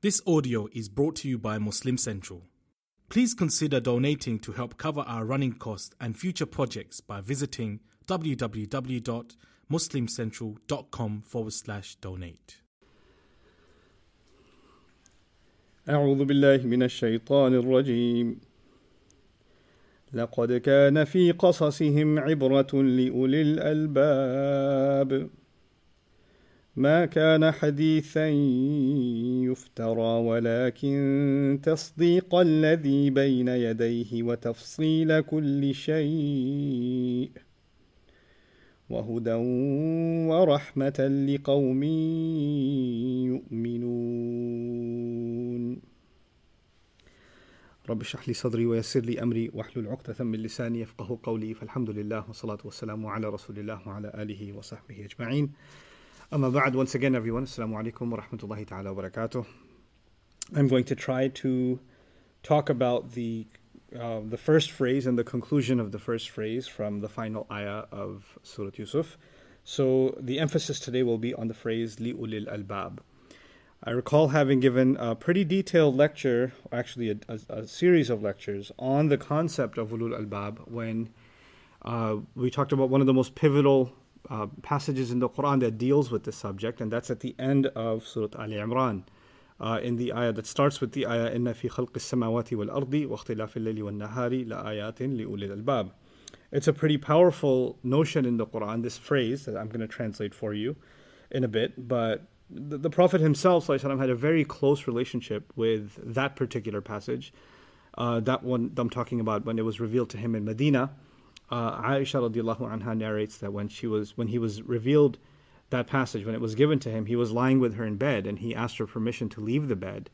This audio is brought to you by Muslim Central. Please consider donating to help cover our running costs and future projects by visiting www.muslimcentral.com forward slash donate. أعوذ بالله من الشيطان الرجيم لقد كان في قصصهم عبرة لأولي الألباب ما كان حديثا يفترى ولكن تصديق الذي بين يديه وتفصيل كل شيء وهدى ورحمة لقوم يؤمنون. رب اشرح لي صدري ويسر لي أمري واحلل عقدة من لساني يفقه قولي فالحمد لله والصلاة والسلام على رسول الله وعلى آله وصحبه أجمعين. Amma ba'd, once again, everyone, Assalamu alaikum wa rahmatullahi ta'ala wa barakatuh. I'm going to try to talk about the uh, the first phrase and the conclusion of the first phrase from the final ayah of Surah Yusuf. So the emphasis today will be on the phrase li ulil albab. I recall having given a pretty detailed lecture, actually a, a, a series of lectures on the concept of ulul albab when uh, we talked about one of the most pivotal uh, passages in the Quran that deals with this subject, and that's at the end of Surah Al Imran. Uh, in the ayah that starts with the ayah إن في خلق السماوات والأرض واختلاف الليل والنهار لآيات لأولي الألباب It's a pretty powerful notion in the Quran, this phrase that I'm going to translate for you in a bit, but the, the Prophet himself وسلم, had a very close relationship with that particular passage. Uh, that one I'm talking about when it was revealed to him in Medina uh, Aisha radiallahu anha narrates that when she was when he was revealed that passage, when it was given to him, he was lying with her in bed and he asked her permission to leave the bed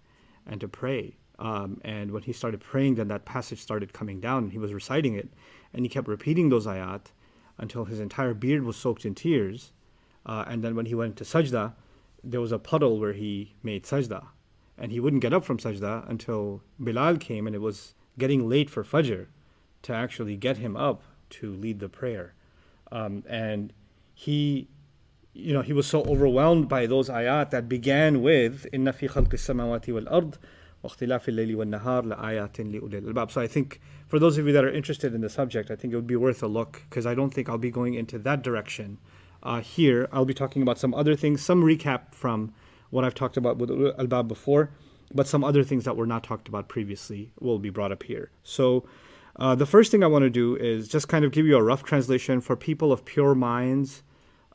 and to pray. Um, and when he started praying, then that passage started coming down and he was reciting it. And he kept repeating those ayat until his entire beard was soaked in tears. Uh, and then when he went to sajda, there was a puddle where he made sajda. And he wouldn't get up from sajda until Bilal came and it was getting late for Fajr to actually get him up to lead the prayer. Um, and he, you know, he was so overwhelmed by those ayat that began with "Inna fi khalqis samawati wal ard." So I think for those of you that are interested in the subject, I think it would be worth a look because I don't think I'll be going into that direction uh, here. I'll be talking about some other things, some recap from what I've talked about with al-bab before, but some other things that were not talked about previously will be brought up here. So uh, the first thing I want to do is just kind of give you a rough translation for people of pure minds,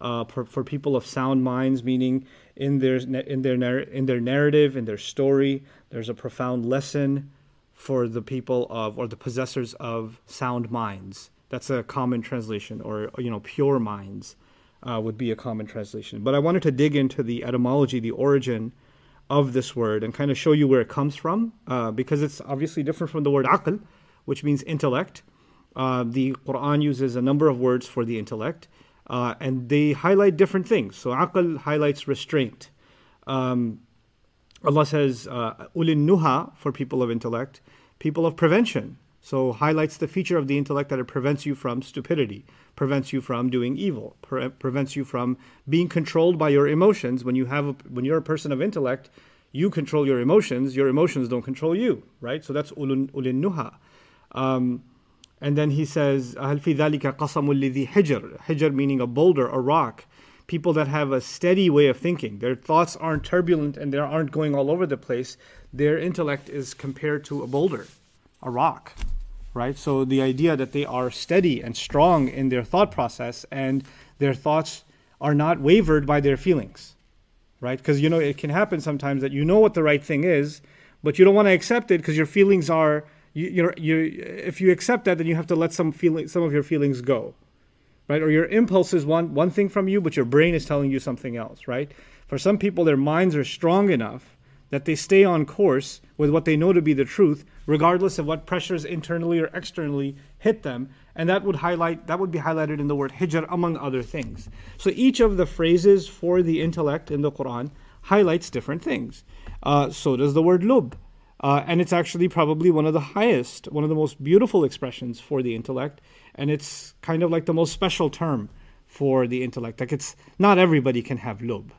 uh, for, for people of sound minds, meaning in their in their in their narrative, in their story, there's a profound lesson for the people of or the possessors of sound minds. That's a common translation, or you know, pure minds uh, would be a common translation. But I wanted to dig into the etymology, the origin of this word, and kind of show you where it comes from, uh, because it's obviously different from the word aql which means intellect. Uh, the Quran uses a number of words for the intellect, uh, and they highlight different things. So, aql highlights restraint. Um, Allah says, uh, ulin nuha for people of intellect, people of prevention. So, highlights the feature of the intellect that it prevents you from stupidity, prevents you from doing evil, pre- prevents you from being controlled by your emotions. When you have, a, when you're a person of intellect, you control your emotions. Your emotions don't control you, right? So that's ulin nuha. Um, and then he says, هل في ذلك قسم لذي حجر حجر meaning a boulder, a rock. People that have a steady way of thinking. Their thoughts aren't turbulent and they aren't going all over the place. Their intellect is compared to a boulder, a rock, right? So the idea that they are steady and strong in their thought process and their thoughts are not wavered by their feelings, right? Because you know it can happen sometimes that you know what the right thing is, but you don't want to accept it because your feelings are you, you're, you if you accept that, then you have to let some feeling, some of your feelings go, right? Or your impulses want one thing from you, but your brain is telling you something else, right? For some people, their minds are strong enough that they stay on course with what they know to be the truth, regardless of what pressures internally or externally hit them. And that would highlight that would be highlighted in the word hijr among other things. So each of the phrases for the intellect in the Quran highlights different things. Uh, so does the word lub. Uh, and it's actually probably one of the highest, one of the most beautiful expressions for the intellect. And it's kind of like the most special term for the intellect. Like it's not everybody can have lub,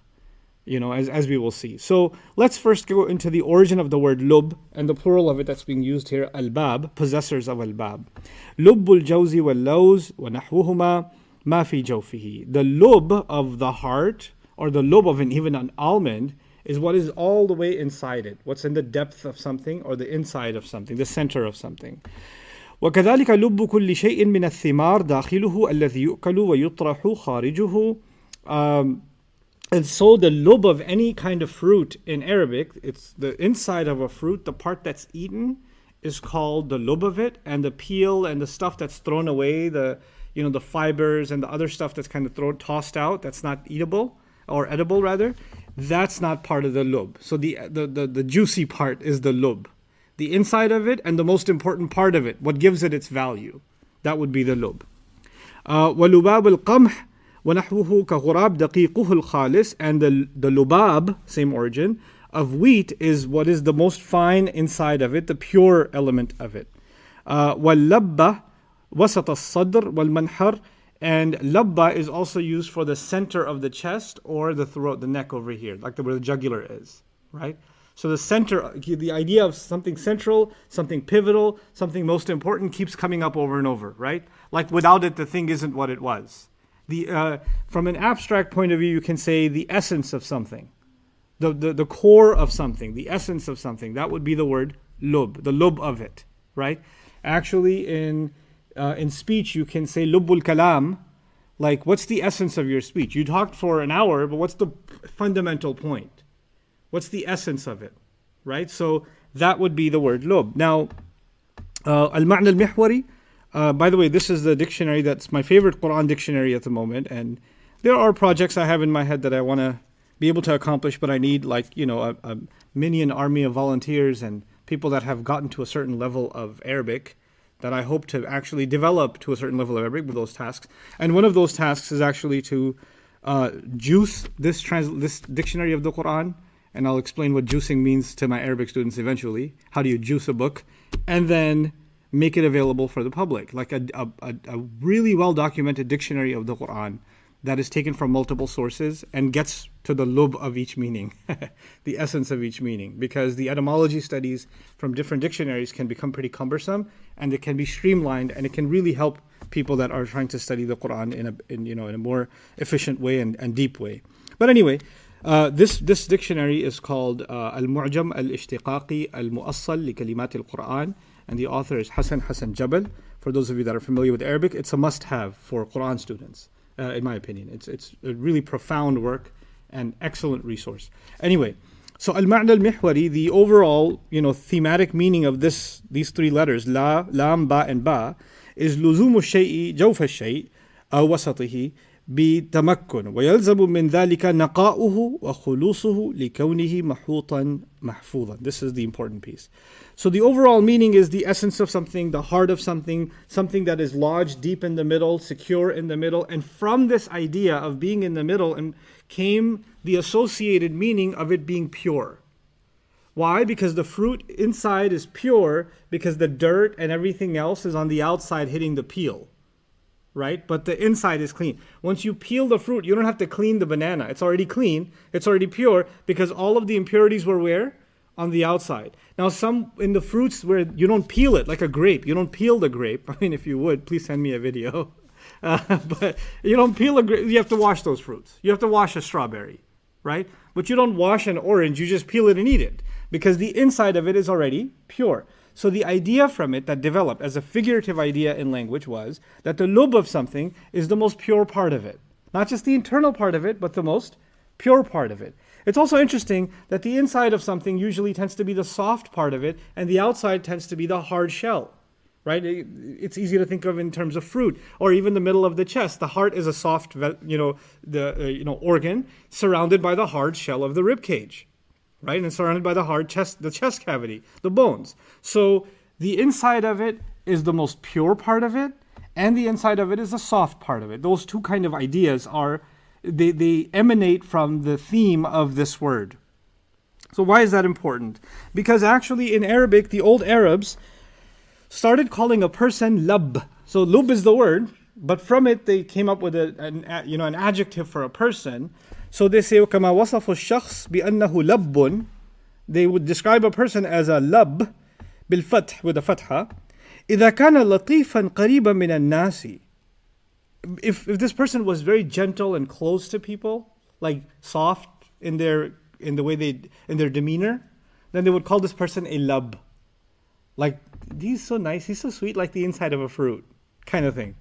you know, as, as we will see. So let's first go into the origin of the word lub and the plural of it that's being used here, albab, possessors of albab. Lubul jawzi wal lawz wa nahwuhuma ma fi jawfihi. The lub of the heart or the lub of an even an almond is what is all the way inside it, what's in the depth of something or the inside of something, the center of something. وكذلك لب كل شيء من الثمار داخله الذي يؤكل ويطرح خارجه. Um, and so the lub of any kind of fruit in Arabic, it's the inside of a fruit, the part that's eaten is called the lub of it, and the peel and the stuff that's thrown away, the you know the fibers and the other stuff that's kind of thrown tossed out that's not eatable or edible rather, that's not part of the lub. So the the the, the juicy part is the lub, the inside of it, and the most important part of it, what gives it its value, that would be the lub. Uh, ولباب القمح ونحوه كغراب دقيقه الخالص and the, the lubab, same origin, of wheat is what is the most fine inside of it, the pure element of it. Uh, واللبة وسط الصدر والمنحر and labba is also used for the center of the chest or the throat, the neck over here, like the, where the jugular is, right? So the center, the idea of something central, something pivotal, something most important keeps coming up over and over, right? Like without it, the thing isn't what it was. The, uh, from an abstract point of view, you can say the essence of something, the, the, the core of something, the essence of something. That would be the word lub, the lub of it, right? Actually, in, uh, in speech, you can say lubul kalam, like what's the essence of your speech? You talked for an hour, but what's the fundamental point? What's the essence of it, right? So that would be the word lub. Now, uh, al-ma'na al-mihwari, uh, by the way, this is the dictionary that's my favorite Quran dictionary at the moment, and there are projects I have in my head that I want to be able to accomplish, but I need like you know a, a minion army of volunteers and people that have gotten to a certain level of Arabic that I hope to actually develop to a certain level of Arabic with those tasks. And one of those tasks is actually to uh, juice this trans- this dictionary of the Quran, and I'll explain what juicing means to my Arabic students eventually. How do you juice a book, and then make it available for the public, like a, a, a really well documented dictionary of the Quran that is taken from multiple sources and gets to the lub of each meaning, the essence of each meaning, because the etymology studies from different dictionaries can become pretty cumbersome and it can be streamlined and it can really help people that are trying to study the Quran in a in, you know in a more efficient way and, and deep way. But anyway, uh, this this dictionary is called uh, Al-Mu'jam Al-Ishtiqaqi Al-Mu'assal li Kalimat Al-Quran and the author is Hassan Hassan Jabal. For those of you that are familiar with Arabic, it's a must-have for Quran students, uh, in my opinion. It's, it's a really profound work and excellent resource. Anyway, so al-ma'na al-mihwari, the overall, you know, thematic meaning of this, these three letters, la, lam, ba, and ba, is luzumu shay'i, jawfa shay' wasatihi. بتمكن ويلزم من ذلك نقاؤه وخلوصه لكونه محوطا محفوظا. This is the important piece. So the overall meaning is the essence of something, the heart of something, something that is lodged deep in the middle, secure in the middle. And from this idea of being in the middle and came the associated meaning of it being pure. Why? Because the fruit inside is pure because the dirt and everything else is on the outside hitting the peel. Right? But the inside is clean. Once you peel the fruit, you don't have to clean the banana. It's already clean. It's already pure because all of the impurities were where? on the outside. Now, some in the fruits where you don't peel it, like a grape, you don't peel the grape. I mean, if you would, please send me a video. Uh, but you don't peel a grape, you have to wash those fruits. You have to wash a strawberry, right? But you don't wash an orange, you just peel it and eat it because the inside of it is already pure. So the idea from it that developed as a figurative idea in language was that the lub of something is the most pure part of it. Not just the internal part of it, but the most pure part of it. It's also interesting that the inside of something usually tends to be the soft part of it, and the outside tends to be the hard shell. Right? It's easy to think of in terms of fruit, or even the middle of the chest. The heart is a soft, you know, the uh, you know organ surrounded by the hard shell of the rib cage, right, and surrounded by the hard chest, the chest cavity, the bones. So the inside of it is the most pure part of it, and the inside of it is the soft part of it. Those two kind of ideas are they, they emanate from the theme of this word. So, why is that important? Because actually, in Arabic, the old Arabs started calling a person lub. So, lub is the word, but from it they came up with a, an, you know, an adjective for a person. So they say, كما وصف الشخص بأنه لب They would describe a person as a lab بالفتح with a فتحة إذا كان لطيفا قريبا من الناس if if this person was very gentle and close to people, like soft in their in the way they in their demeanor, then they would call this person a lub. Like he's so nice, he's so sweet, like the inside of a fruit, kind of thing,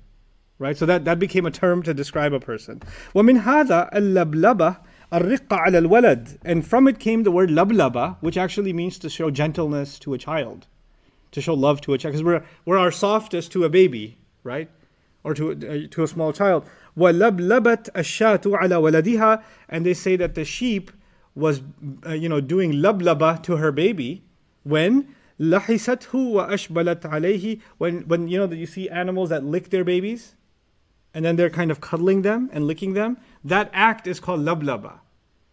right? So that that became a term to describe a person. ومن هذا اللبلبة الرقة على الولد, and from it came the word lablaba, which actually means to show gentleness to a child, to show love to a child, because we're we're our softest to a baby, right? or to, uh, to a small child. وَلَبْلَبَتْ الشَّاةُ عَلَى وَلَدِهَا And they say that the sheep was, uh, you know, doing lablaba to her baby when لَحِسَتْهُ وَأَشْبَلَتْ عَلَيْهِ when, when, you know, that you see animals that lick their babies and then they're kind of cuddling them and licking them. That act is called lablaba,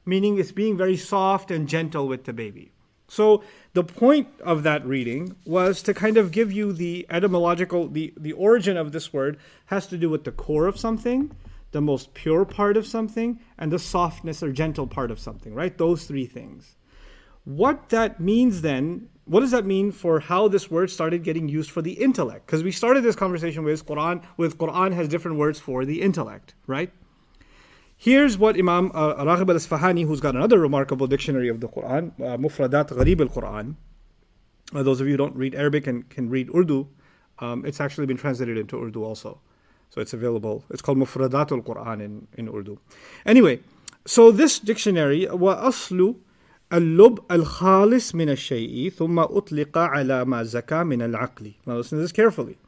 meaning it's being very soft and gentle with the baby. So the point of that reading was to kind of give you the etymological, the, the origin of this word has to do with the core of something, the most pure part of something, and the softness or gentle part of something, right? Those three things. What that means then, what does that mean for how this word started getting used for the intellect? Because we started this conversation with Quran, with Quran has different words for the intellect, right? Here's what Imam uh, Raghib al-Isfahani, who's got another remarkable dictionary of the Quran, uh, Mufradat Gharib al-Quran. Uh, those of you who don't read Arabic and can read Urdu, um, it's actually been translated into Urdu also. So it's available. It's called Mufradat al-Quran in, in Urdu. Anyway, so this dictionary, wa aslu اللب الخالص من الشيء ثم أطلق على ما زكى من العقل. Now listen to this carefully.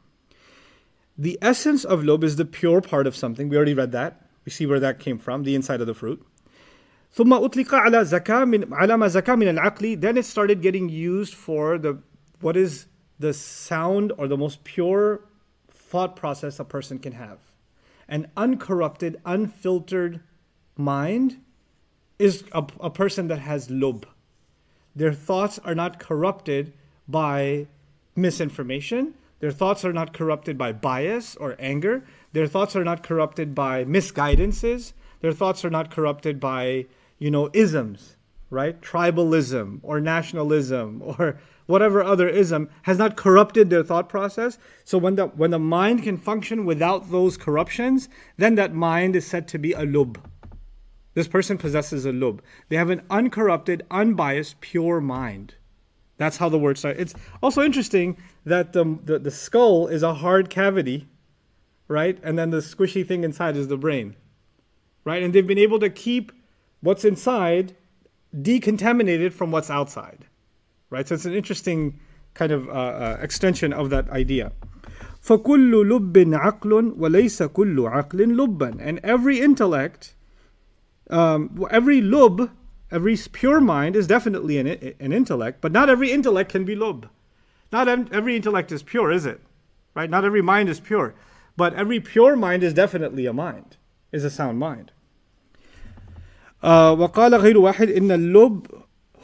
The essence of lub is the pure part of something. We already read that. We see where that came from, the inside of the fruit. ثم أطلق على زكاة من على ما زكاة من العقل. Then it started getting used for the what is the sound or the most pure thought process a person can have. An uncorrupted, unfiltered mind is a, a person that has lub. Their thoughts are not corrupted by misinformation. Their thoughts are not corrupted by bias or anger. Their thoughts are not corrupted by misguidances. Their thoughts are not corrupted by, you know, isms, right? Tribalism or nationalism or whatever other ism has not corrupted their thought process. So when the when the mind can function without those corruptions, then that mind is said to be a lub. This person possesses a lub. They have an uncorrupted, unbiased, pure mind. That's how the word starts. It's also interesting that the, the, the skull is a hard cavity, right? And then the squishy thing inside is the brain, right? And they've been able to keep what's inside decontaminated from what's outside, right? So it's an interesting kind of uh, uh, extension of that idea. فَكُلُّ لُبٍّ عَقْلٌ وَلَيْسَ كُلُّ عَقْلٍ لُبًّا And every intellect, um, every lub, every pure mind is definitely an, an intellect, but not every intellect can be lub. Not every intellect is pure, is it? Right? Not every mind is pure. But every pure mind is definitely a mind, is a sound mind. Uh, وقال غير واحد إن اللب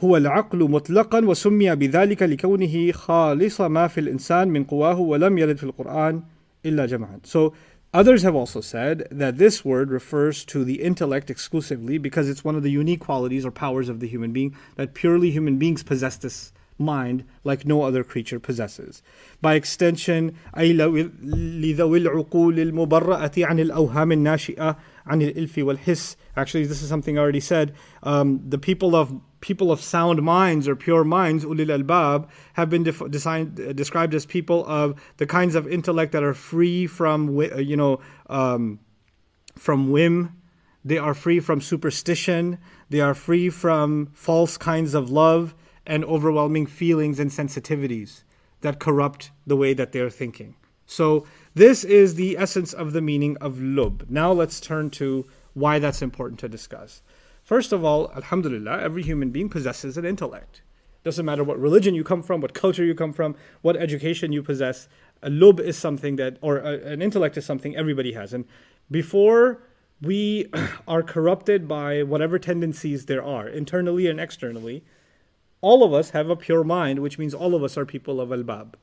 هو العقل مطلقا وسمي بذلك لكونه خالص ما في الإنسان من قواه ولم يرد في القرآن إلا جمعا. So others have also said that this word refers to the intellect exclusively because it's one of the unique qualities or powers of the human being that purely human beings possess this mind like no other creature possesses. By extension, أي لذوي العقول المبرأة عن الأوهام الناشئة عن الإلف والحس. Actually, this is something I already said. Um, the people of people of sound minds or pure minds, ulil albab, have been def- designed, uh, described as people of the kinds of intellect that are free from, uh, you know, um, from whim. They are free from superstition. They are free from false kinds of love and overwhelming feelings and sensitivities that corrupt the way that they're thinking. So, this is the essence of the meaning of lub. Now, let's turn to why that's important to discuss. First of all, alhamdulillah, every human being possesses an intellect. Doesn't matter what religion you come from, what culture you come from, what education you possess. A lub is something that, or a, an intellect is something everybody has. And before we are corrupted by whatever tendencies there are, internally and externally, all of us have a pure mind, which means all of us are people of albab.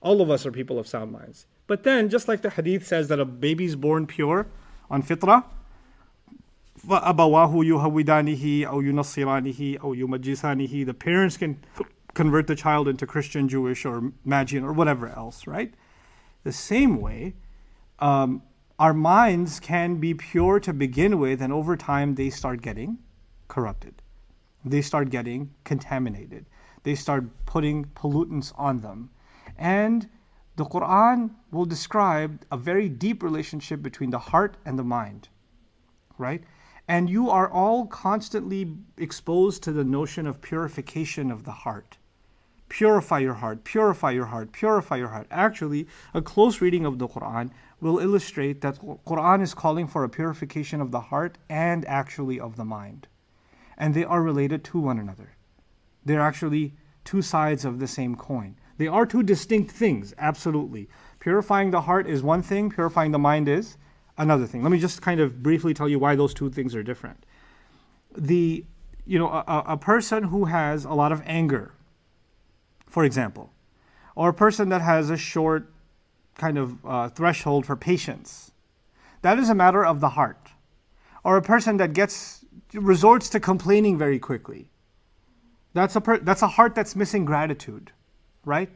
All of us are people of sound minds. But then, just like the hadith says that a baby is born pure on fitrah, فَأَبَوَاهُ يُهَوِّدَانِهِ أَوْ يُنَصِّرَانِهِ أَوْ يُمَجِّسَانِهِ The parents can convert the child into Christian, Jewish, or Magian, or whatever else, right? The same way, um, our minds can be pure to begin with, and over time they start getting corrupted. They start getting contaminated. They start putting pollutants on them. And the Quran will describe a very deep relationship between the heart and the mind, right? And you are all constantly exposed to the notion of purification of the heart. Purify your heart, purify your heart, purify your heart. Actually, a close reading of the Quran will illustrate that Quran is calling for a purification of the heart and actually of the mind. And they are related to one another. They're actually two sides of the same coin. They are two distinct things, absolutely. Purifying the heart is one thing, purifying the mind is another thing. Let me just kind of briefly tell you why those two things are different. The you know, a, a person who has a lot of anger, for example, or a person that has a short kind of uh, threshold for patience, that is a matter of the heart. Or a person that gets resorts to complaining very quickly, that's a per, that's a heart that's missing gratitude right?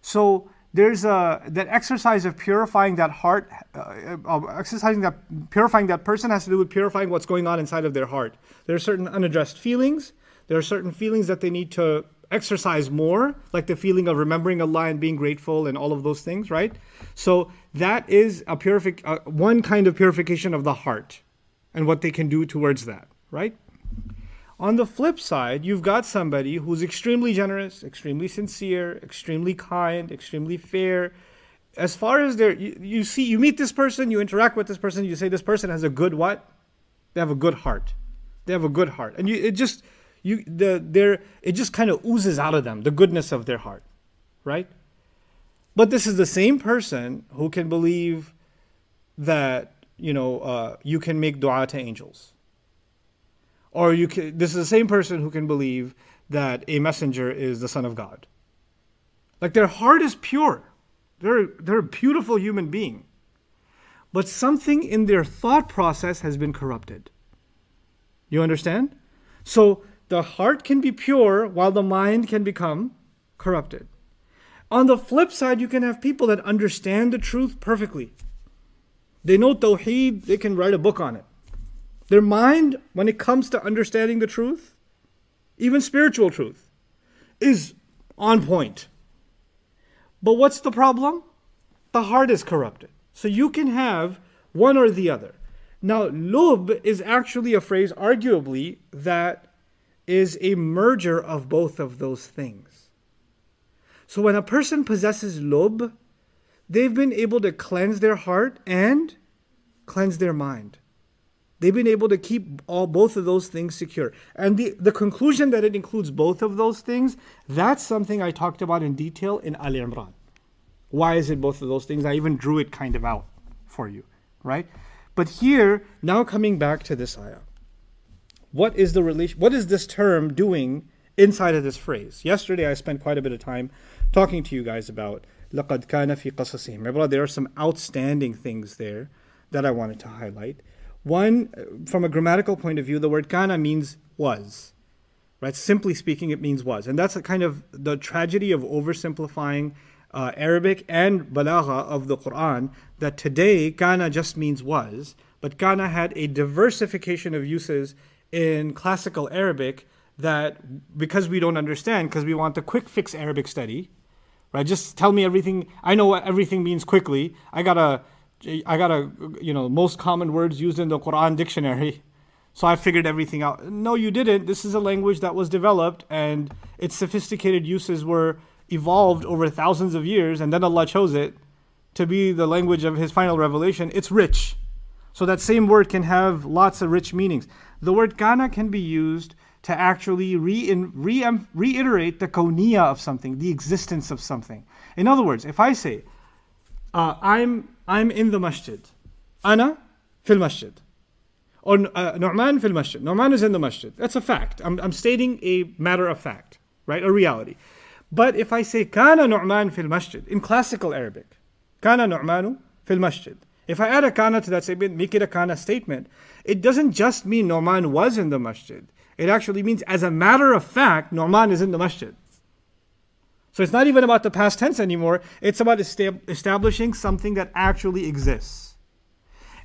So there's a that exercise of purifying that heart, uh, uh, exercising that purifying that person has to do with purifying what's going on inside of their heart. There are certain unaddressed feelings. There are certain feelings that they need to exercise more, like the feeling of remembering Allah and being grateful and all of those things, right? So that is a purific, uh, one kind of purification of the heart, and what they can do towards that, right? On the flip side, you've got somebody who's extremely generous, extremely sincere, extremely kind, extremely fair. As far as their, you, you see, you meet this person, you interact with this person, you say this person has a good what? They have a good heart. They have a good heart, and you it just you the their it just kind of oozes out of them the goodness of their heart, right? But this is the same person who can believe that you know uh, you can make du'a to angels or you can, this is the same person who can believe that a messenger is the son of God. Like their heart is pure. They're, they're a beautiful human being. But something in their thought process has been corrupted. You understand? So the heart can be pure while the mind can become corrupted. On the flip side, you can have people that understand the truth perfectly. They know Tawheed, they can write a book on it. Their mind, when it comes to understanding the truth, even spiritual truth, is on point. But what's the problem? The heart is corrupted. So you can have one or the other. Now, lub is actually a phrase, arguably, that is a merger of both of those things. So when a person possesses lub, they've been able to cleanse their heart and cleanse their mind. They've been able to keep all both of those things secure. And the, the conclusion that it includes both of those things, that's something I talked about in detail in Ali Imran. Why is it both of those things? I even drew it kind of out for you, right? But here, now coming back to this ayah. What is the relation what is this term doing inside of this phrase? Yesterday I spent quite a bit of time talking to you guys about لَقَدْ كَانَ فِي قَصَصِهِمْ There are some outstanding things there that I wanted to highlight. One, from a grammatical point of view, the word kana means was. Right? Simply speaking, it means was. And that's a kind of the tragedy of oversimplifying uh, Arabic and balagha of the Quran, that today kana just means was, but kana had a diversification of uses in classical Arabic that because we don't understand, because we want the quick fix Arabic study, right? Just tell me everything. I know what everything means quickly. I gotta I got a, you know, most common words used in the Quran dictionary. So I figured everything out. No, you didn't. This is a language that was developed and its sophisticated uses were evolved over thousands of years and then Allah chose it to be the language of his final revelation. It's rich. So that same word can have lots of rich meanings. The word kana can be used to actually re- re- reiterate the kawniya of something, the existence of something. In other words, if I say, uh, I'm I'm in the masjid. Ana fil masjid. Or uh, Nu'man fil masjid. Nu'man is in the masjid. That's a fact. I'm, I'm stating a matter of fact, right? A reality. But if I say kana nu'man fil masjid in classical Arabic, kana nu'manu fil masjid. If I add a kana to that statement, make it a kana statement, it doesn't just mean Nu'man was in the masjid. It actually means, as a matter of fact, Nu'man is in the masjid. So it's not even about the past tense anymore. It's about estab- establishing something that actually exists.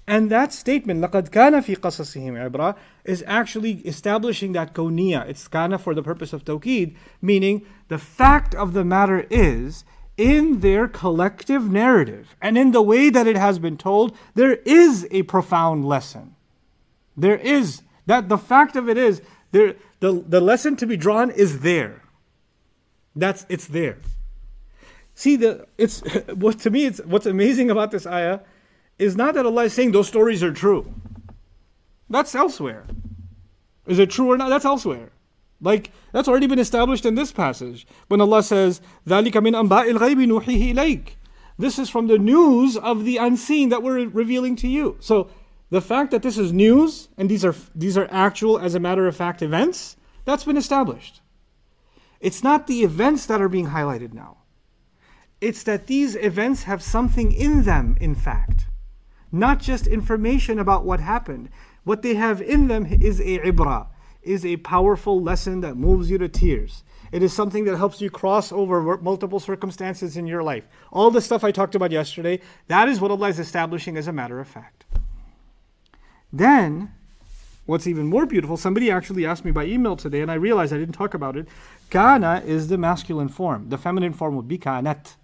And that statement, لَقَدْ كَانَ فِي قَصَصِهِمْ عِبْرَةً is actually establishing that kawniya. It's kana for the purpose of tawqid, meaning the fact of the matter is, in their collective narrative and in the way that it has been told, there is a profound lesson. There is, that the fact of it is, there, the, the lesson to be drawn is there. That's it's there. See the it's what to me it's what's amazing about this ayah is not that Allah is saying those stories are true. That's elsewhere. Is it true or not? That's elsewhere. Like that's already been established in this passage when Allah says, ذَلِكَ مِنْ أَنْبَاءِ الْغَيْبِ نُوحِيهِ إِلَيْكَ This is from the news of the unseen that we're revealing to you. So the fact that this is news and these are these are actual as a matter of fact events, that's been established. It's not the events that are being highlighted now. It's that these events have something in them, in fact. Not just information about what happened. What they have in them is a ibrah, is a powerful lesson that moves you to tears. It is something that helps you cross over multiple circumstances in your life. All the stuff I talked about yesterday, that is what Allah is establishing as a matter of fact. Then, what's even more beautiful, somebody actually asked me by email today, and I realized I didn't talk about it. Kana is the masculine form. The feminine form would be kanat.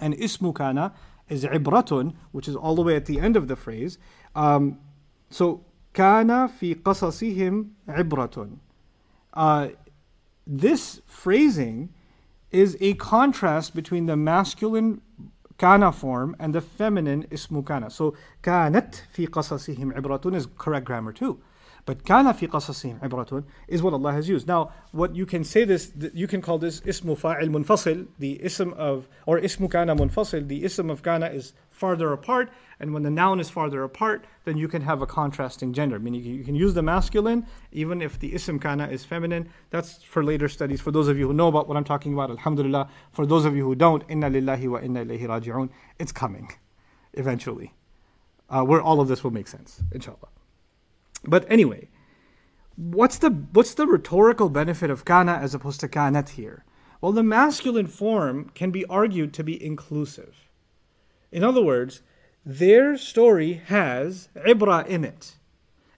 And ismu kana is ibratun, which is all the way at the end of the phrase. Um, so, kana fi qasasihim ibratun. Uh, this phrasing is a contrast between the masculine kana form and the feminine ismu kana. So kanat fi qasasihim ibratun is correct grammar too. But kana fi qasasihim ibratun is what Allah has used. Now, what you can say this, you can call this ismu fa'il munfasil, the ism of, or ismu kana munfasil, the ism of kana is farther apart, and when the noun is farther apart, then you can have a contrasting gender. Meaning you can use the masculine even if the ism kana is feminine. That's for later studies. For those of you who know about what I'm talking about, alhamdulillah. For those of you who don't, inna lillahi wa inna ilayhi raji'un. It's coming, eventually, uh, where all of this will make sense, inshallah. But anyway, what's the what's the rhetorical benefit of kana as opposed to kanat here? Well, the masculine form can be argued to be inclusive. In other words, their story has ibra in it.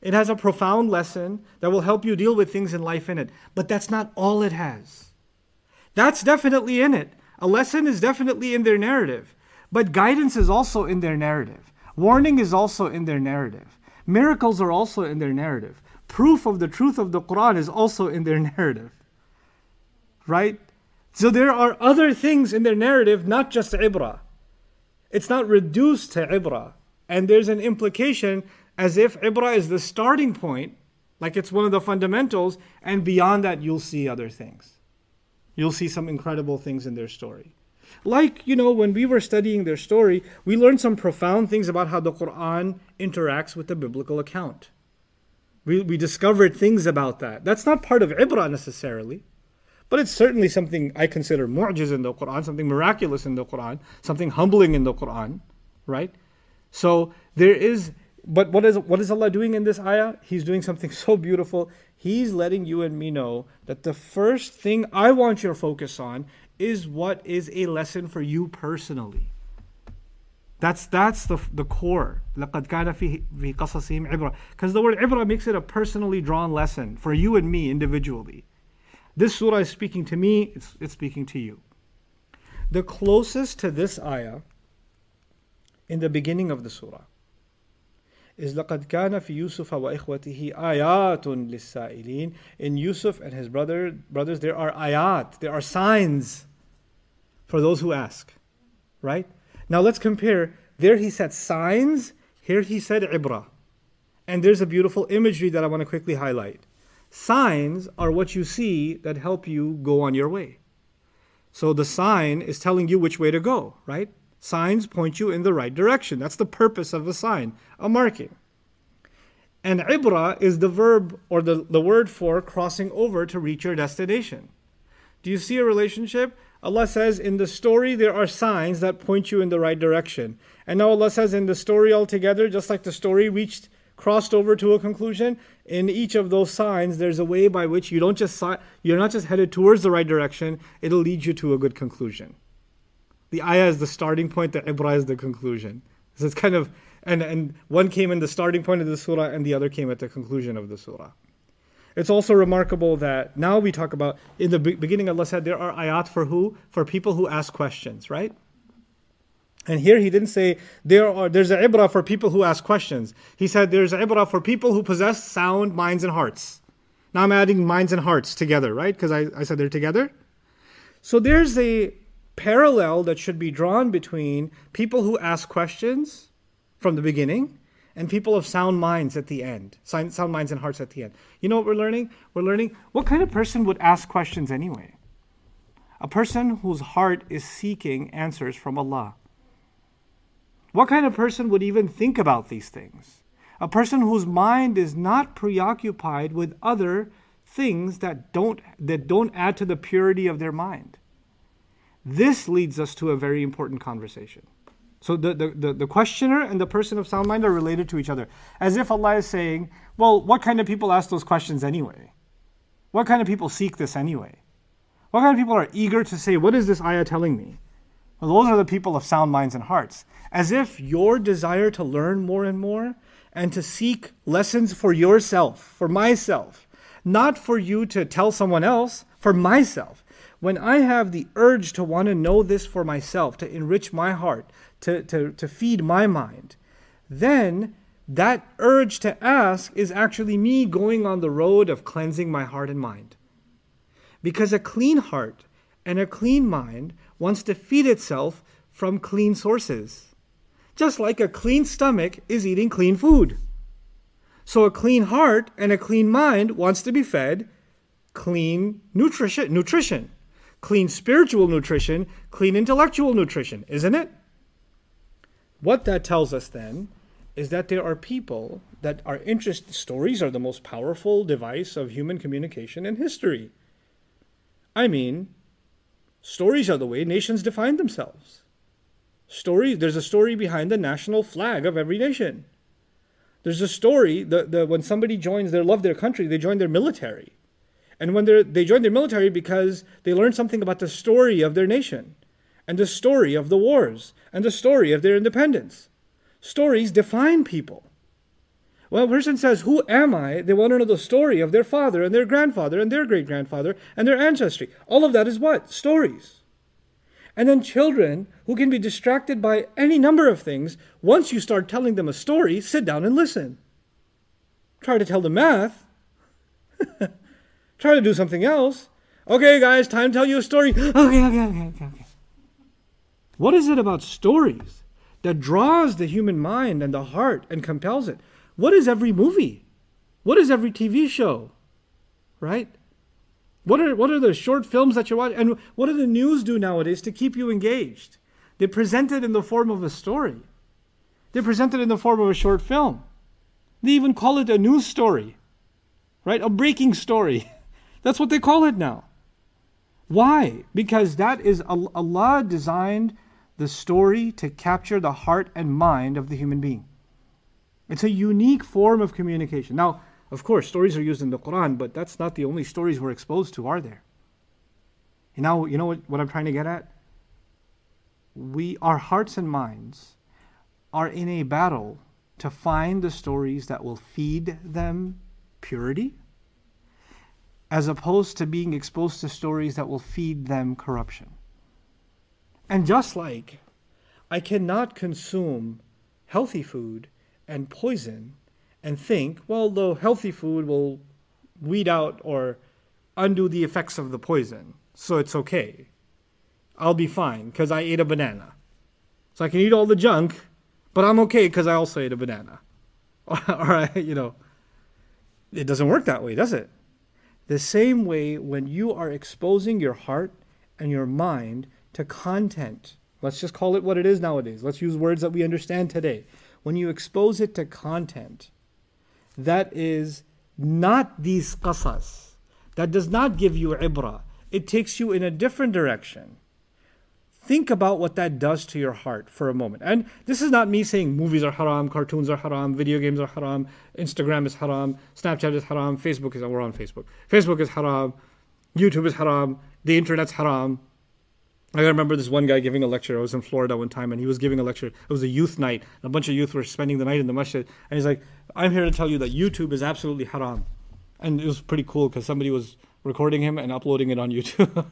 It has a profound lesson that will help you deal with things in life in it. But that's not all it has. That's definitely in it. A lesson is definitely in their narrative. But guidance is also in their narrative. Warning is also in their narrative. Miracles are also in their narrative. Proof of the truth of the Quran is also in their narrative. Right? So there are other things in their narrative, not just ibra. It's not reduced to ibrah. And there's an implication as if ibrah is the starting point, like it's one of the fundamentals, and beyond that, you'll see other things. You'll see some incredible things in their story. Like, you know, when we were studying their story, we learned some profound things about how the Quran interacts with the biblical account. We, we discovered things about that. That's not part of ibrah necessarily. But it's certainly something I consider mu'jiz in the Quran, something miraculous in the Quran, something humbling in the Quran, right? So there is, but what is what is Allah doing in this ayah? He's doing something so beautiful. He's letting you and me know that the first thing I want your focus on is what is a lesson for you personally. That's that's the the core. Because the word ibra makes it a personally drawn lesson for you and me individually. This surah is speaking to me, it's, it's speaking to you. The closest to this ayah in the beginning of the surah is لقد كان في يوسف وإخوته آيات للسائلين. In Yusuf and his brother, brothers, there are ayat, there are signs for those who ask. Right? Now let's compare. There he said signs, here he said ibra. And there's a beautiful imagery that I want to quickly highlight. Signs are what you see that help you go on your way. So the sign is telling you which way to go, right? Signs point you in the right direction. That's the purpose of a sign, a marking. And ibra is the verb or the, the word for crossing over to reach your destination. Do you see a relationship? Allah says in the story there are signs that point you in the right direction. And now Allah says in the story altogether, just like the story reached crossed over to a conclusion, in each of those signs there's a way by which you don't just you're not just headed towards the right direction, it'll lead you to a good conclusion. The ayah is the starting point, the ibrah is the conclusion. So it's kind of and, and one came in the starting point of the surah and the other came at the conclusion of the surah. It's also remarkable that now we talk about, in the beginning, Allah said there are ayat for who? For people who ask questions, right? And here he didn't say there are there's a ibrah for people who ask questions. He said there's a ibrah for people who possess sound minds and hearts. Now I'm adding minds and hearts together, right? Because I, I said they're together. So there's a parallel that should be drawn between people who ask questions from the beginning and people of sound minds at the end. Sound, minds and hearts at the end. You know what we're learning? We're learning what kind of person would ask questions anyway? A person whose heart is seeking answers from Allah. What kind of person would even think about these things? A person whose mind is not preoccupied with other things that don't, that don't add to the purity of their mind. This leads us to a very important conversation. So the, the, the, the, questioner and the person of sound mind are related to each other. As if Allah is saying, well, what kind of people ask those questions anyway? What kind of people seek this anyway? What kind of people are eager to say, what is this ayah telling me? Well, those are the people of sound minds and hearts. As if your desire to learn more and more and to seek lessons for yourself, for myself, not for you to tell someone else, for myself. When I have the urge to want to know this for myself, to enrich my heart, to, to, to feed my mind, then that urge to ask is actually me going on the road of cleansing my heart and mind. Because a clean heart and a clean mind wants to feed itself from clean sources. Just like a clean stomach is eating clean food. So a clean heart and a clean mind wants to be fed clean nutrition, nutrition. Clean spiritual nutrition, clean intellectual nutrition, isn't it? What that tells us then is that there are people that are interested. Stories are the most powerful device of human communication in history. I mean, stories are the way nations define themselves. Stories, there's a story behind the national flag of every nation. There's a story that the, when somebody joins their love their country, they join their military. And when they join their military because they learn something about the story of their nation and the story of the wars and the story of their independence. Stories define people. When a person says, Who am I? they want to know the story of their father and their grandfather and their great grandfather and their ancestry. All of that is what? Stories. And then children who can be distracted by any number of things, once you start telling them a story, sit down and listen. Try to tell them math. Try to do something else. Okay, guys, time to tell you a story. Okay, okay, okay, okay, okay. What is it about stories that draws the human mind and the heart and compels it? What is every movie? What is every TV show? Right? What are, what are the short films that you watch? And what do the news do nowadays to keep you engaged? They present it in the form of a story. They present it in the form of a short film. They even call it a news story, right? A breaking story. That's what they call it now. Why? Because that is Allah designed the story to capture the heart and mind of the human being. It's a unique form of communication. Now, of course, stories are used in the Quran, but that's not the only stories we're exposed to, are there? You know, you know what, what I'm trying to get at? We, our hearts and minds are in a battle to find the stories that will feed them purity, as opposed to being exposed to stories that will feed them corruption. And just like I cannot consume healthy food and poison and think, well, the healthy food will weed out or undo the effects of the poison, so it's okay. I'll be fine because I ate a banana. So I can eat all the junk, but I'm okay because I also ate a banana. All right, you know, it doesn't work that way, does it? The same way when you are exposing your heart and your mind to content. Let's just call it what it is nowadays. Let's use words that we understand today. When you expose it to content that is not these qasas, that does not give you ibrah, it takes you in a different direction. Think about what that does to your heart for a moment. And this is not me saying movies are haram, cartoons are haram, video games are haram, Instagram is haram, Snapchat is haram, Facebook is, we're on Facebook. Facebook is haram, YouTube is haram, the internet's haram. I remember this one guy giving a lecture. I was in Florida one time and he was giving a lecture. It was a youth night. and A bunch of youth were spending the night in the masjid. And he's like, I'm here to tell you that YouTube is absolutely haram. And it was pretty cool because somebody was recording him and uploading it on YouTube.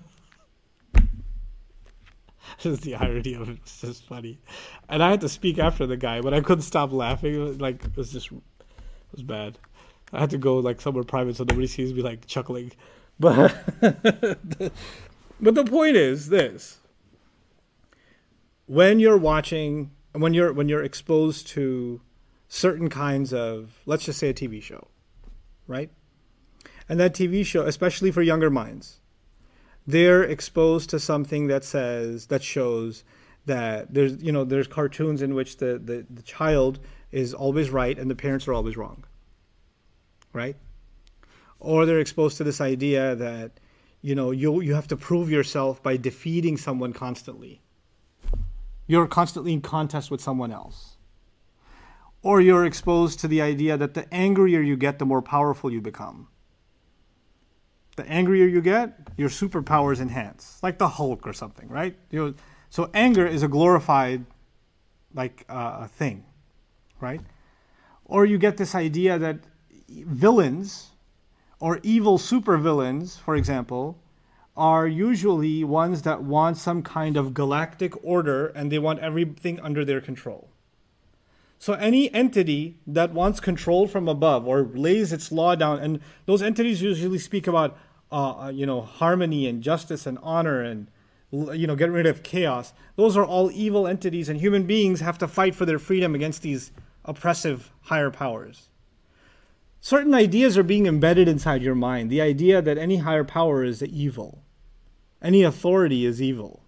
This is the irony of it. It's just funny. And I had to speak after the guy, but I couldn't stop laughing. Like it was just it was bad. I had to go like somewhere private so nobody sees me like chuckling. But but the point is this. When you're watching when you're when you're exposed to certain kinds of let's just say a TV show, right? And that TV show, especially for younger minds, they're exposed to something that says that shows that there's you know there's cartoons in which the, the, the child is always right and the parents are always wrong. Right? Or they're exposed to this idea that you know you you have to prove yourself by defeating someone constantly. You're constantly in contest with someone else. Or you're exposed to the idea that the angrier you get the more powerful you become the angrier you get, your superpowers enhance, like the Hulk or something, right? You know, so anger is a glorified, like uh, thing, right? Or you get this idea that villains or evil supervillains, for example, are usually ones that want some kind of galactic order and they want everything under their control. So any entity that wants control from above or lays its law down, and those entities usually speak about, uh, uh, you know, harmony and justice and honor and, you know, getting rid of chaos. Those are all evil entities, and human beings have to fight for their freedom against these oppressive higher powers. Certain ideas are being embedded inside your mind. The idea that any higher power is evil, any authority is evil,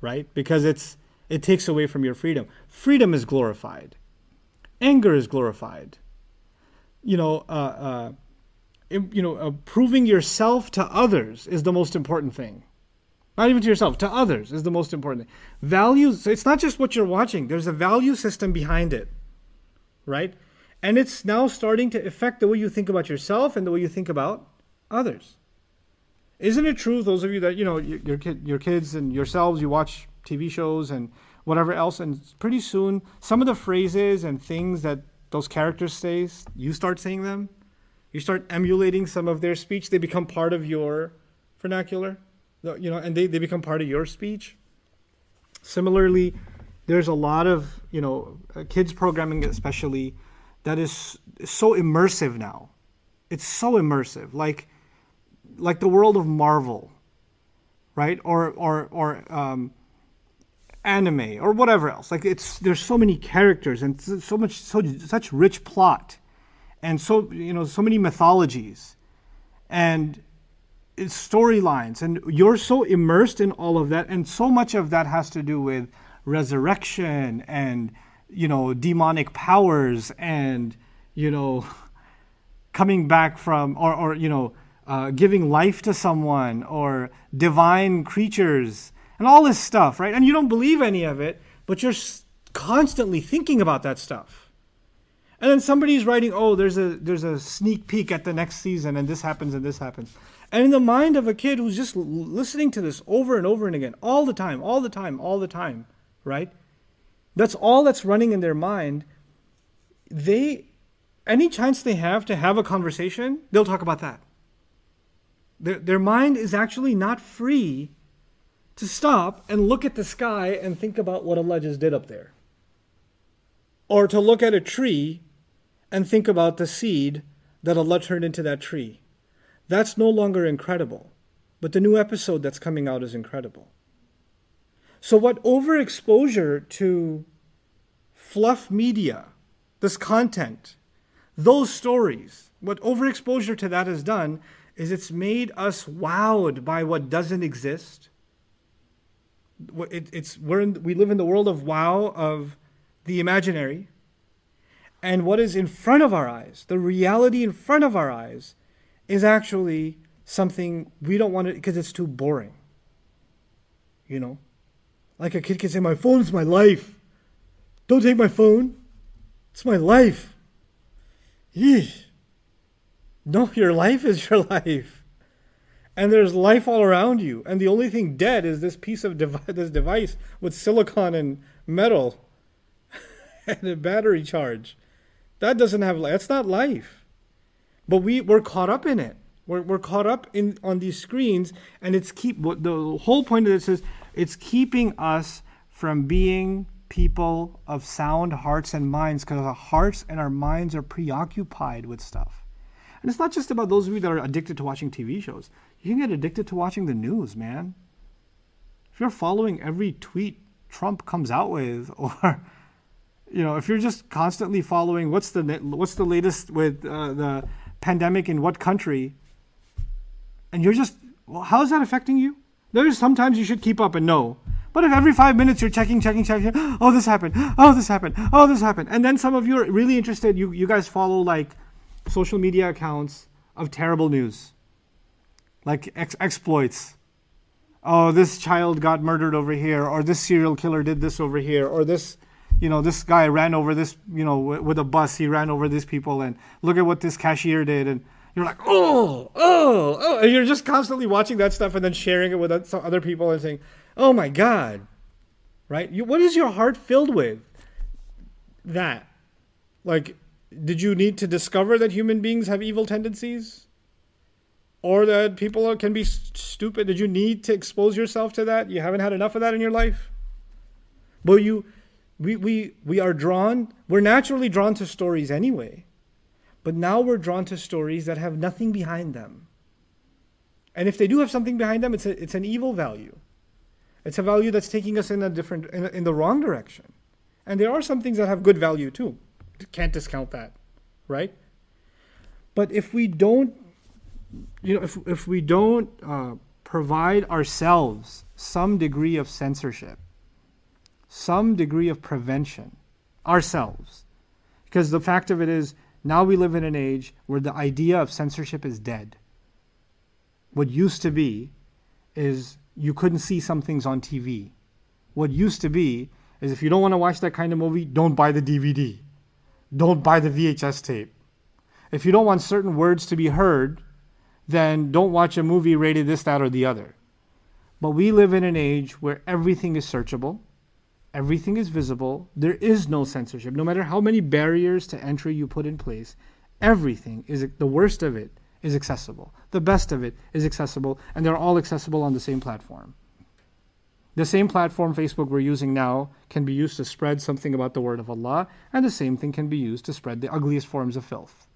right? Because it's it takes away from your freedom. Freedom is glorified anger is glorified. You know, uh, uh, you know, uh, proving yourself to others is the most important thing. Not even to yourself, to others is the most important thing. Values, it's not just what you're watching, there's a value system behind it, right? And it's now starting to affect the way you think about yourself and the way you think about others. Isn't it true, those of you that, you know, your, your, kid, your kids and yourselves, you watch TV shows and whatever else. And pretty soon, some of the phrases and things that those characters say, you start saying them. You start emulating some of their speech. They become part of your vernacular, you know, and they, they become part of your speech. Similarly, there's a lot of, you know, uh, kids programming especially that is so immersive now. It's so immersive. Like, like the world of Marvel, right? Or, or, or, um, anime or whatever else. Like it's there's so many characters and so much so such rich plot and so you know so many mythologies and storylines and you're so immersed in all of that and so much of that has to do with resurrection and you know demonic powers and you know coming back from or or you know uh, giving life to someone or divine creatures and all this stuff, right? And you don't believe any of it, but you're constantly thinking about that stuff. And then somebody's writing, "Oh, there's a there's a sneak peek at the next season, and this happens and this happens." And in the mind of a kid who's just listening to this over and over and again, all the time, all the time, all the time, right? That's all that's running in their mind. They, any chance they have to have a conversation, they'll talk about that. Their, their mind is actually not free to stop and look at the sky and think about what Allah just did up there. Or to look at a tree and think about the seed that Allah turned into that tree. That's no longer incredible, but the new episode that's coming out is incredible. So, what overexposure to fluff media, this content, those stories, what overexposure to that has done is it's made us wowed by what doesn't exist it, it's we're in, we live in the world of wow of the imaginary and what is in front of our eyes the reality in front of our eyes is actually something we don't want to because it's too boring. You know? Like a kid can say, My phone's my life. Don't take my phone. It's my life. Yeesh. No, your life is your life. And there's life all around you. And the only thing dead is this piece of this device with silicon and metal and a battery charge. That doesn't have life. That's not life. But we, we're caught up in it. We're, we're caught up in on these screens, and it's keep the whole point of this is it's keeping us from being people of sound hearts and minds because our hearts and our minds are preoccupied with stuff. And it's not just about those of you that are addicted to watching TV shows. You can get addicted to watching the news, man. If you're following every tweet Trump comes out with, or you know, if you're just constantly following what's the what's the latest with uh, the pandemic in what country, and you're just, well, how is that affecting you? There's sometimes you should keep up and know. But if every five minutes you're checking, checking, checking, oh this happened, oh this happened, oh this happened, and then some of you are really interested. You you guys follow like social media accounts of terrible news, like ex- exploits. Oh, this child got murdered over here, or this serial killer did this over here, or this, you know, this guy ran over this, you know, w- with a bus. He ran over these people, and look at what this cashier did, and you're like, oh, oh, oh, and you're just constantly watching that stuff and then sharing it with other people and saying, oh my god, right? You, what is your heart filled with? That, like, did you need to discover that human beings have evil tendencies? Or that people can be stupid? Did you need to expose yourself to that? You haven't had enough of that in your life? But you, we, we, we are drawn, we're naturally drawn to stories anyway. But now we're drawn to stories that have nothing behind them. And if they do have something behind them, it's, a, it's an evil value. It's a value that's taking us in a different, in, a, in the wrong direction. And there are some things that have good value too can't discount that, right? But if we don't, you know, if, if we don't uh, provide ourselves some degree of censorship, some degree of prevention, ourselves, because the fact of it is, now we live in an age where the idea of censorship is dead. What used to be is you couldn't see some things on TV. What used to be is if you don't want to watch that kind of movie, don't buy the DVD don't buy the VHS tape. If you don't want certain words to be heard, then don't watch a movie rated this, that, or the other. But we live in an age where everything is searchable, everything is visible, there is no censorship. No matter how many barriers to entry you put in place, everything is the worst of it is accessible. The best of it is accessible, and they're all accessible on the same platform. The same platform Facebook we're using now can be used to spread something about the word of Allah, and the same thing can be used to spread the ugliest forms of filth.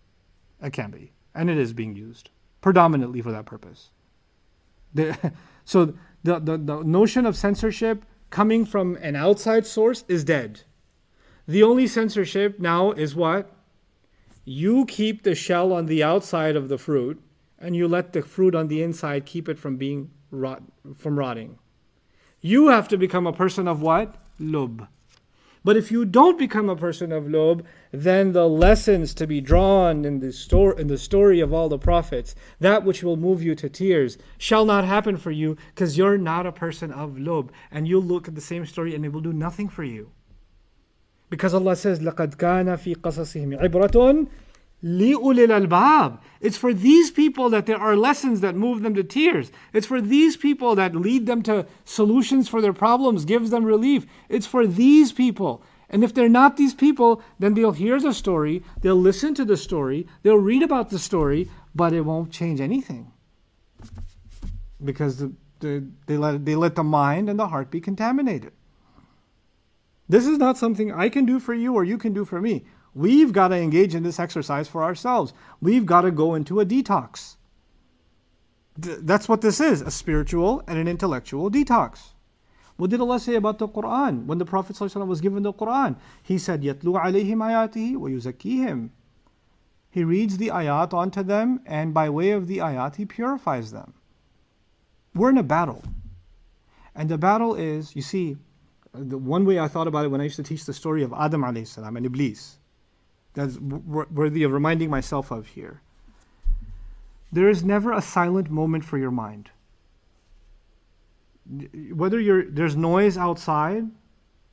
It can be, and it is being used predominantly for that purpose. The, so the, the, the notion of censorship coming from an outside source is dead. The only censorship now is what? You keep the shell on the outside of the fruit, and you let the fruit on the inside keep it from being rot, from rotting. You have to become a person of what? Lub. But if you don't become a person of Lub, then the lessons to be drawn in the, story, in the story of all the prophets, that which will move you to tears, shall not happen for you because you're not a person of Lub. And you'll look at the same story and it will do nothing for you. Because Allah says, لَقَدْ كَانَ فِي قَصَصِهِمْ عِبْرَةٌ لِأُولِي الْأَلْبَابِ It's for these people that there are lessons that move them to tears. It's for these people that lead them to solutions for their problems, gives them relief. It's for these people. And if they're not these people, then they'll hear the story, they'll listen to the story, they'll read about the story, but it won't change anything. Because the, the, they, let, they let the mind and the heart be contaminated. This is not something I can do for you or you can do for me. We've got to engage in this exercise for ourselves. We've got to go into a detox. That's what this is a spiritual and an intellectual detox. What did Allah say about the Quran? When the Prophet ﷺ was given the Quran, he said, Yatlu alayhim ayatihi wa yuzakihim. He reads the ayat onto them, and by way of the ayat, he purifies them. We're in a battle. And the battle is, you see, the one way I thought about it when I used to teach the story of Adam alayhi salam and Iblis that's worthy of reminding myself of here. there is never a silent moment for your mind. Whether you're, there's noise outside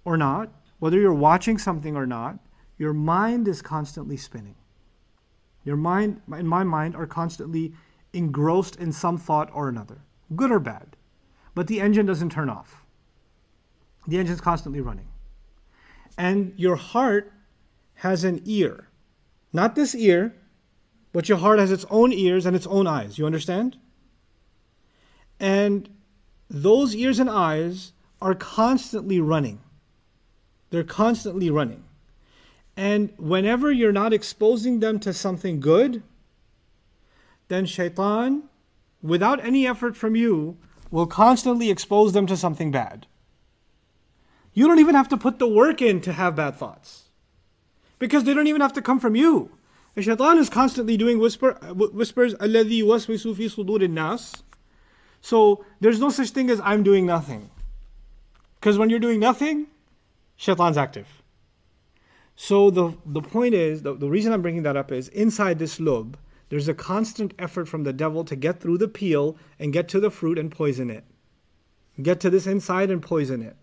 or not, whether you're watching something or not, your mind is constantly spinning. Your mind, in my mind, are constantly engrossed in some thought or another, good or bad. But the engine doesn't turn off. The engine's constantly running. And your heart has an ear. Not this ear, but your heart has its own ears and its own eyes. You understand? And those ears and eyes are constantly running. They're constantly running. And whenever you're not exposing them to something good, then shaitan, without any effort from you, will constantly expose them to something bad. You don't even have to put the work in to have bad thoughts because they don't even have to come from you. And shaitan is constantly doing whisper, uh, whispers, الَّذِي يُوَسْوِسُ فِي صُدُورِ So there's no such thing as I'm doing nothing. Because when you're doing nothing, shaitan's active. So the, the point is, the, the reason I'm bringing that up is inside this lub, there's a constant effort from the devil to get through the peel and get to the fruit and poison it. Get to this inside and poison it.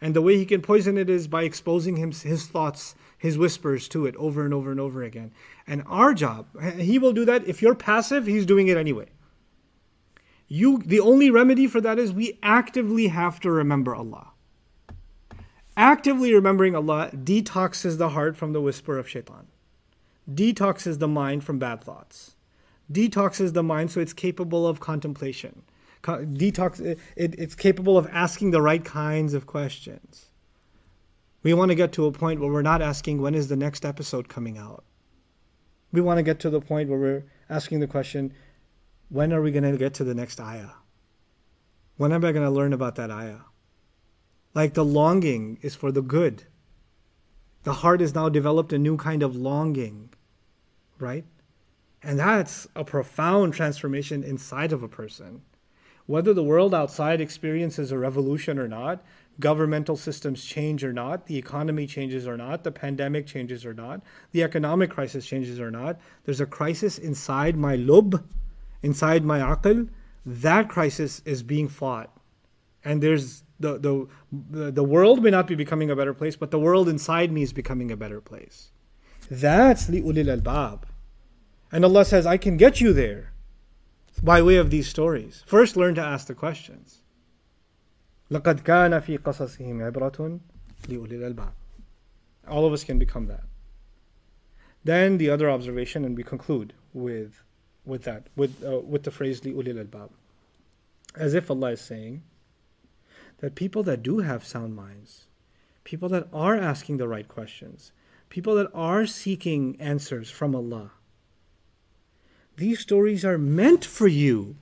And the way he can poison it is by exposing his thoughts his whispers to it over and over and over again. And our job, he will do that. If you're passive, he's doing it anyway. You, the only remedy for that is we actively have to remember Allah. Actively remembering Allah detoxes the heart from the whisper of shaitan detoxes the mind from bad thoughts, detoxes the mind so it's capable of contemplation. Detox, it, it, it's capable of asking the right kinds of questions. We want to get to a point where we're not asking, when is the next episode coming out? We want to get to the point where we're asking the question, when are we going to get to the next ayah? When am I going to learn about that ayah? Like the longing is for the good. The heart has now developed a new kind of longing, right? And that's a profound transformation inside of a person. Whether the world outside experiences a revolution or not, governmental systems change or not, the economy changes or not, the pandemic changes or not, the economic crisis changes or not, there's a crisis inside my lub, inside my aql. That crisis is being fought. And there's the, the, the world may not be becoming a better place, but the world inside me is becoming a better place. That's li'ulil albab. And Allah says, I can get you there by way of these stories. First, learn to ask the questions. لقد كان في قصصهم عبرة لأولي الألباب. All of us can become that. Then the other observation, and we conclude with, with that, with, uh, with the phrase لأولي الألباب. As if Allah is saying, that people that do have sound minds, people that are asking the right questions, people that are seeking answers from Allah, these stories are meant for you.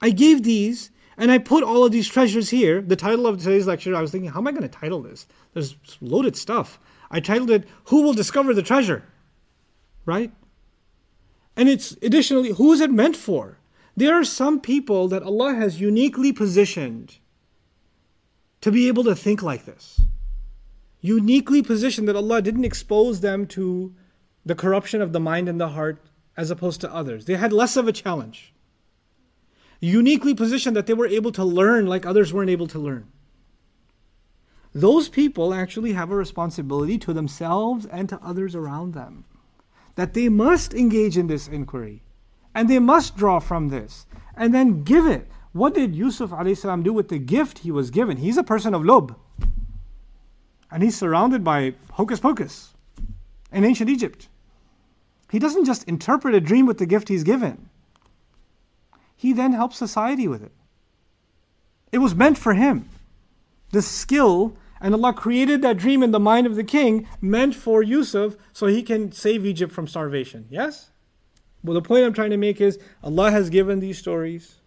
I gave these and I put all of these treasures here. The title of today's lecture, I was thinking, how am I going to title this? There's loaded stuff. I titled it, Who Will Discover the Treasure? Right? And it's additionally, who is it meant for? There are some people that Allah has uniquely positioned to be able to think like this. Uniquely positioned that Allah didn't expose them to the corruption of the mind and the heart as opposed to others. They had less of a challenge. Uniquely positioned that they were able to learn like others weren't able to learn. Those people actually have a responsibility to themselves and to others around them. That they must engage in this inquiry and they must draw from this and then give it what did Yusuf salam do with the gift he was given? He's a person of Lub. And he's surrounded by hocus pocus in ancient Egypt. He doesn't just interpret a dream with the gift he's given, he then helps society with it. It was meant for him. The skill, and Allah created that dream in the mind of the king, meant for Yusuf so he can save Egypt from starvation. Yes? Well, the point I'm trying to make is Allah has given these stories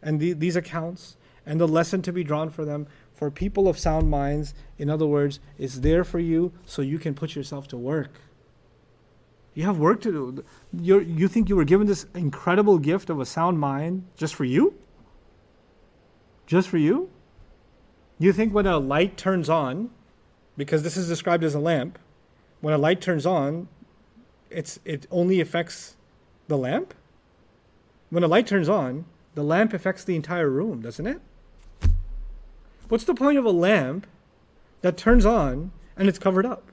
and the, these accounts and the lesson to be drawn for them for people of sound minds. In other words, it's there for you so you can put yourself to work. You have work to do. You're, you think you were given this incredible gift of a sound mind just for you? Just for you? You think when a light turns on, because this is described as a lamp, when a light turns on, it's, it only affects the lamp? when a light turns on, the lamp affects the entire room, doesn't it? What's the point of a lamp that turns on and it's covered up?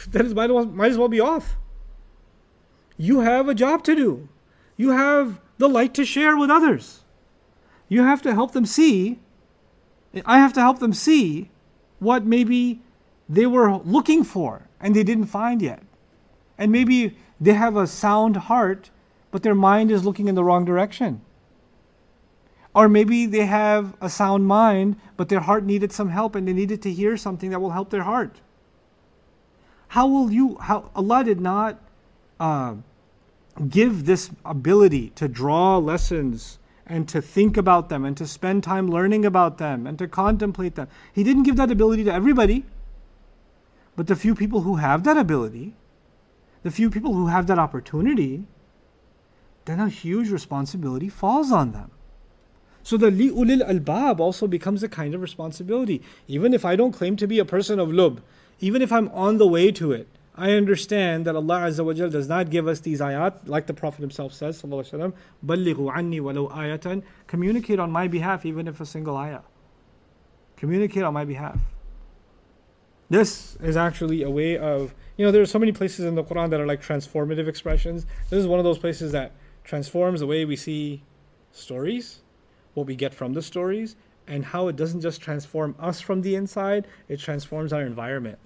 That is, might, as well, might as well be off. You have a job to do. You have the light to share with others. You have to help them see. I have to help them see what maybe they were looking for and they didn't find yet. And maybe they have a sound heart, but their mind is looking in the wrong direction. Or maybe they have a sound mind, but their heart needed some help and they needed to hear something that will help their heart. How will you, how Allah did not uh, give this ability to draw lessons and to think about them and to spend time learning about them and to contemplate them. He didn't give that ability to everybody. But the few people who have that ability, the few people who have that opportunity, then a huge responsibility falls on them. So the li'ulil albab also becomes a kind of responsibility. Even if I don't claim to be a person of lub, even if I'm on the way to it, I understand that Allah Azza wa does not give us these ayat, like the Prophet himself says, ayatan, communicate on my behalf even if a single ayah. Communicate on my behalf. This is actually a way of, you know, there are so many places in the Quran that are like transformative expressions. This is one of those places that transforms the way we see stories, what we get from the stories, and how it doesn't just transform us from the inside, it transforms our environment.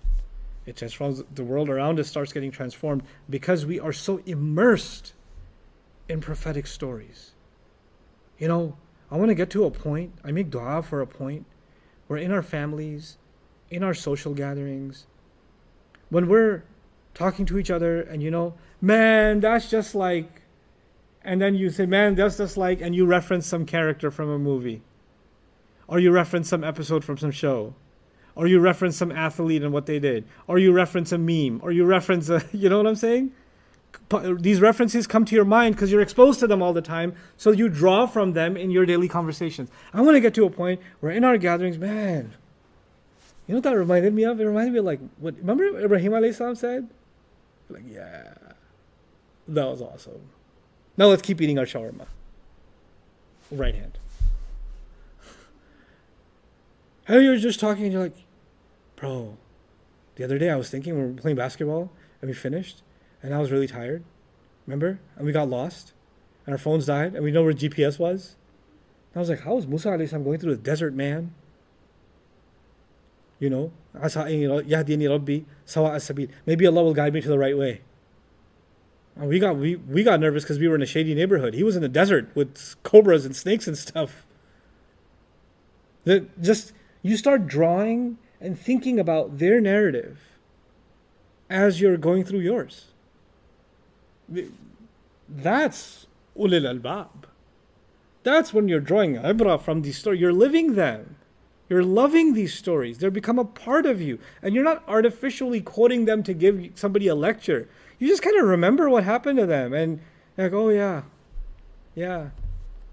It transforms the world around us starts getting transformed because we are so immersed in prophetic stories. You know, I want to get to a point, I make dua for a point where in our families, in our social gatherings, when we're talking to each other and you know, man, that's just like, and then you say, man, that's just like, and you reference some character from a movie, or you reference some episode from some show or you reference some athlete and what they did, or you reference a meme, or you reference a, you know what I'm saying? These references come to your mind because you're exposed to them all the time, so you draw from them in your daily conversations. I want to get to a point where in our gatherings, man, you know what that reminded me of? It reminded me of like what remember Ibrahim alayhi said? Like, yeah. That was awesome. Now let's keep eating our shawarma. Right hand. And you're just talking and you're like, bro, the other day I was thinking we were playing basketball and we finished and I was really tired. Remember? And we got lost and our phones died and we know where GPS was. And I was like, how is Musa alayhi going through the desert, man? You know, maybe Allah will guide me to the right way. And we got we, we got nervous because we were in a shady neighborhood. He was in the desert with cobras and snakes and stuff. That just you start drawing and thinking about their narrative as you're going through yours. That's ulil albab. That's when you're drawing ibra from these stories. You're living them. You're loving these stories. They become a part of you. And you're not artificially quoting them to give somebody a lecture. You just kind of remember what happened to them. And like, oh, yeah. Yeah.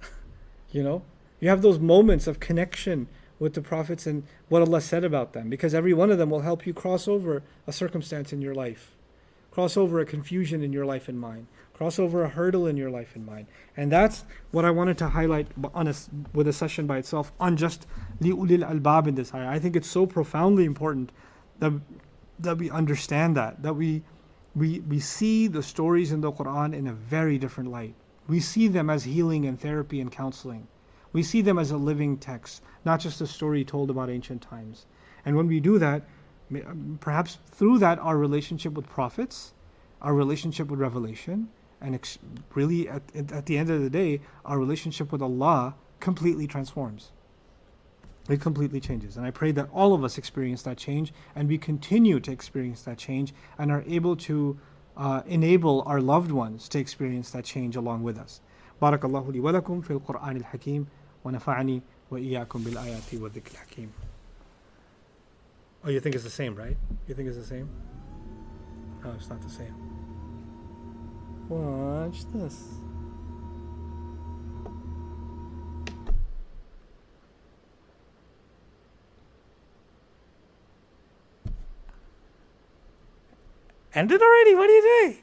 you know? You have those moments of connection with the prophets and what Allah said about them, because every one of them will help you cross over a circumstance in your life, cross over a confusion in your life and mind, cross over a hurdle in your life and mind. And that's what I wanted to highlight on a, with a session by itself on just li'ulil albab in this ayah. I think it's so profoundly important that, that we understand that, that we, we, we see the stories in the Quran in a very different light. We see them as healing and therapy and counseling. We see them as a living text, not just a story told about ancient times. And when we do that, perhaps through that, our relationship with prophets, our relationship with revelation, and ex- really at, at the end of the day, our relationship with Allah completely transforms. It completely changes. And I pray that all of us experience that change and we continue to experience that change and are able to uh, enable our loved ones to experience that change along with us. بارك الله لي ولكم في القرآن الحكيم ونفعني وإياكم بالآيات والذكر الحكيم Oh, you think it's the same, right? You think it's the same? No, it's not the same. Watch this. Ended already? What are you doing?